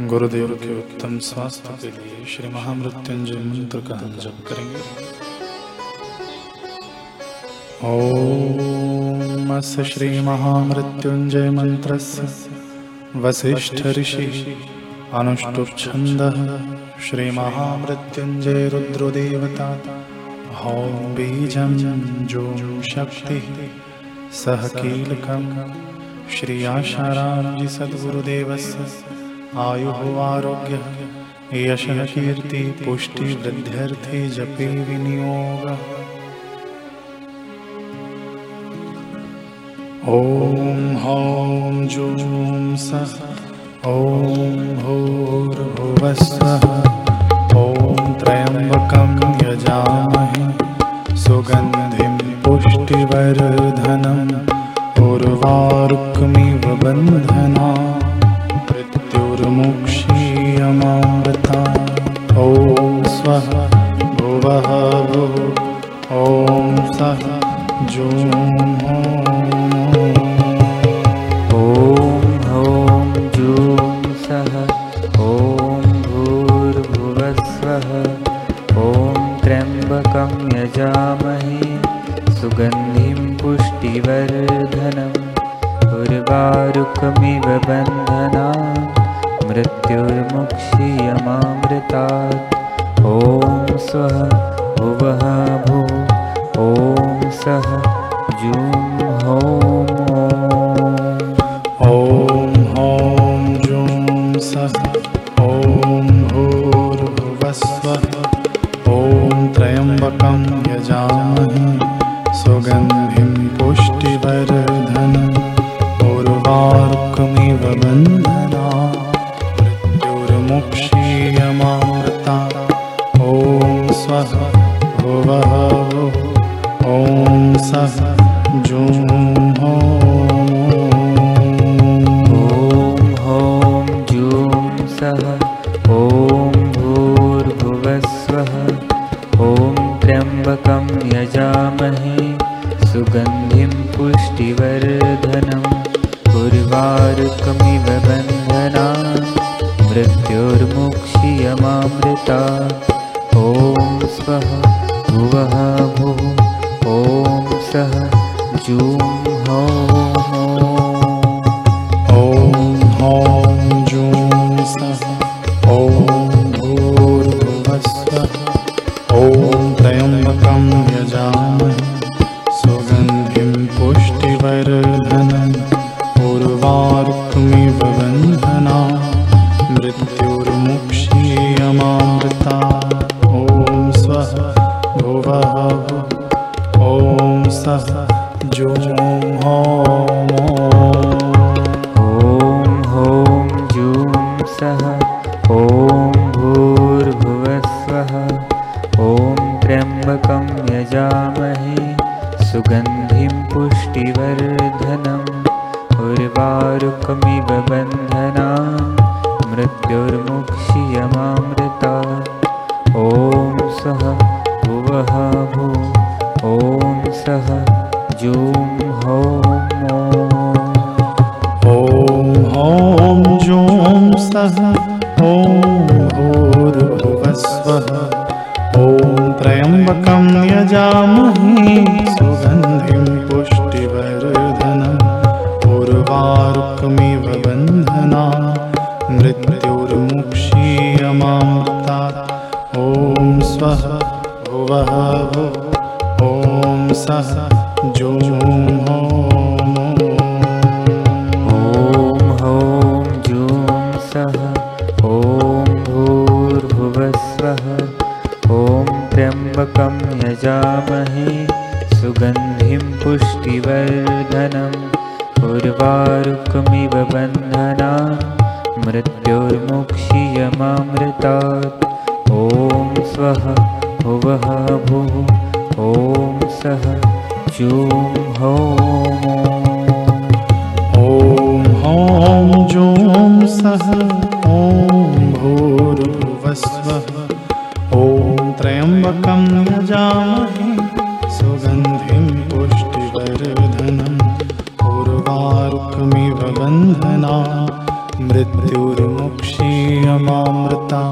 गुरुदेव के उत्तम स्वास्थ्य के लिए श्री महामृत्युंजय मंत्र का हम जप करेंगे। ओम अस श्री महामृत्युंजय मंत्र वसिष्ठ ऋषि अनुष्टुप छंद श्री महामृत्युंजय रुद्रदेवता। हौम बीजम जो शक्ति सह कीलकम श्री आशाराम जी सद्गुरुदेवस्य आयुः आरोग्यः यशः कीर्ति पुष्टिवृद्ध्यर्थे जपे विनियोगः। ॐ हौं जूं सः ॐ भूर्भुवस्वः ॐ त्र्यम्बकं यजामहे ॐ सः जूं ॐ हौं जूं सः ॐ भूर्भुवस्वः ॐ त्र्यम्बकं यजामहे सुगन्धिं पुष्टिवर्धनम् उर्वारुकमिव बन्धना मृत्युर्मुक्षीयमामृतात्। ॐ स्वः ॐ सः जूं हौं ॐ हौं जूं सः ॐ भूर्भुवस्वः ॐ त्र्यम्बकं यजामहे सुगन्धिं पुष्टिवर्धनम् उर्वारुकमिव बन्धना मृत्युर्मुक्षीयमामृता ॐ सः जूं ॐ हौं जूं सः ॐ भूर्भुवस्वः ॐ त्र्यम्बकं यजामहे सुगन्धिं पुष्टिवर्धनम् उर्वारुकमिव बन्धना मृत्युर्मुक्षीयमामृता। ॐ स्वः भुवः भुः ॐ सः जूं हौं जूं हौं जूं सः ॐ भूर्भुवस्वः। ॐ त्र्यम्बकं यजामहे। सुगन्धिं पुष्टिवर्धनम्। उर्वारुकमिव बन्धना मृत्युर्मुक्षीयमामृता जूं ॐ हौं जूं सः ॐ भूर्भुवस्वः ॐ त्र्यम्बकं यजामहे सुगन्धिं पुष्टिवर्धनम् उर्वारुकमिव बन्धना मृत्युर्मुक्षीयमामृतात् ॐ स्वः भुवः भुः ॐ सः जूं हौं यजामहे सुगन्धिं पुष्टिवर्धनम् उर्वारुकमिव बन्धना मृत्युर्मुक्षीयमामृतात् ॐ स्वः भुः ॐ सः जूं हौं ॐ हौं जूं सः ॐ भूर्भुवस्वः। ॐ त्र्यम्बकं यजामहे सुगन्धिं पुष्टिवर्धनम्। उर्वारुकमिव बन्धना मृत्युर्मुक्षीयमामृता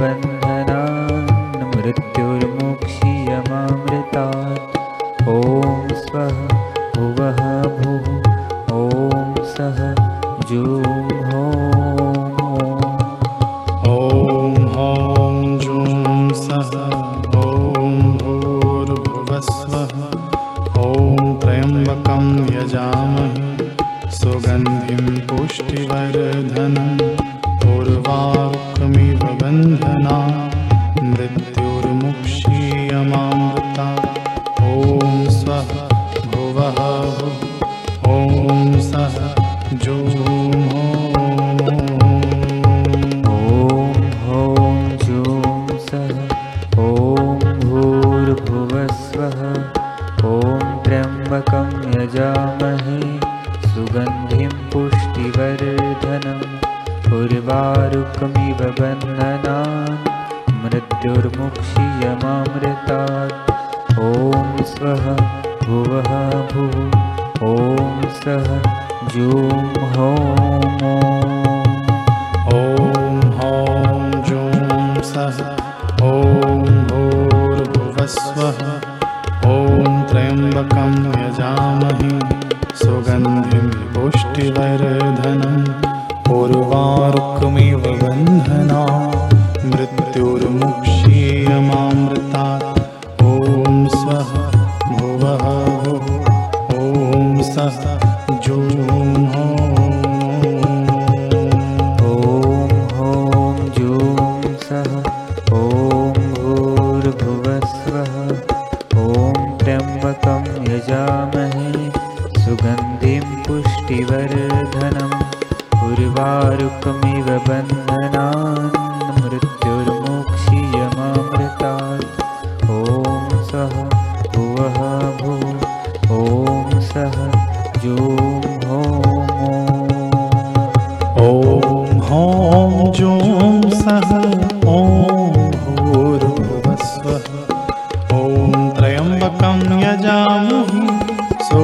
बन्धनान् मृत्युर्मुक्षीयमामृतात् स्वः भुवः ॐ सः जूं हो ॐ जूं सः ॐ भूर्भुवस्वः ॐ त्र्यम्बकं यजामहे सुगन्धिं पुष्टिवर्धनम् उर्वारुकमिव बन्धनान् मृत्युर्मुक्षीयमामृतात् ॐ स्वः भुवः भुः ॐ सः जूं हौम्। ॐ हौं जूं सः ॐ भूर्भुवस्वः ॐ त्र्यम्बकं यजामहे सुगन्धिं पुष्टिवर्धनम्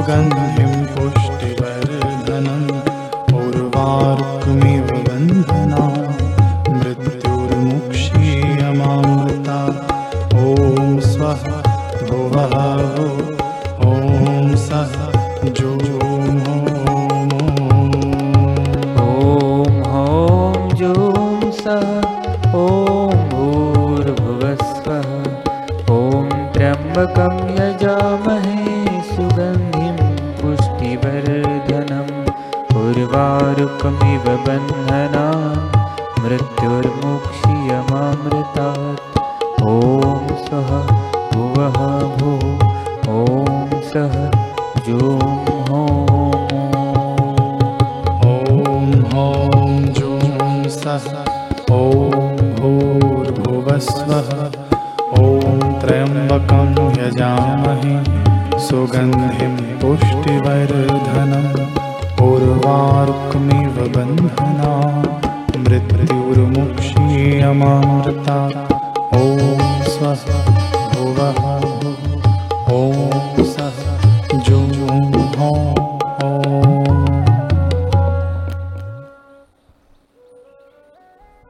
सुगन्धिं पुष्टिवर्धनम् उर्वारुकमिव बन्धना मृत्युर्मुक्षीयमामृता ॐ स्वः भुवः ॐ सः जूं हो ॐ जूं सः ॐ भूर्भुवस्वः ॐ त्र्यम्बकं बन्धनान् मृत्युर्मुक्षीयमामृता ॐ स्वः भुवः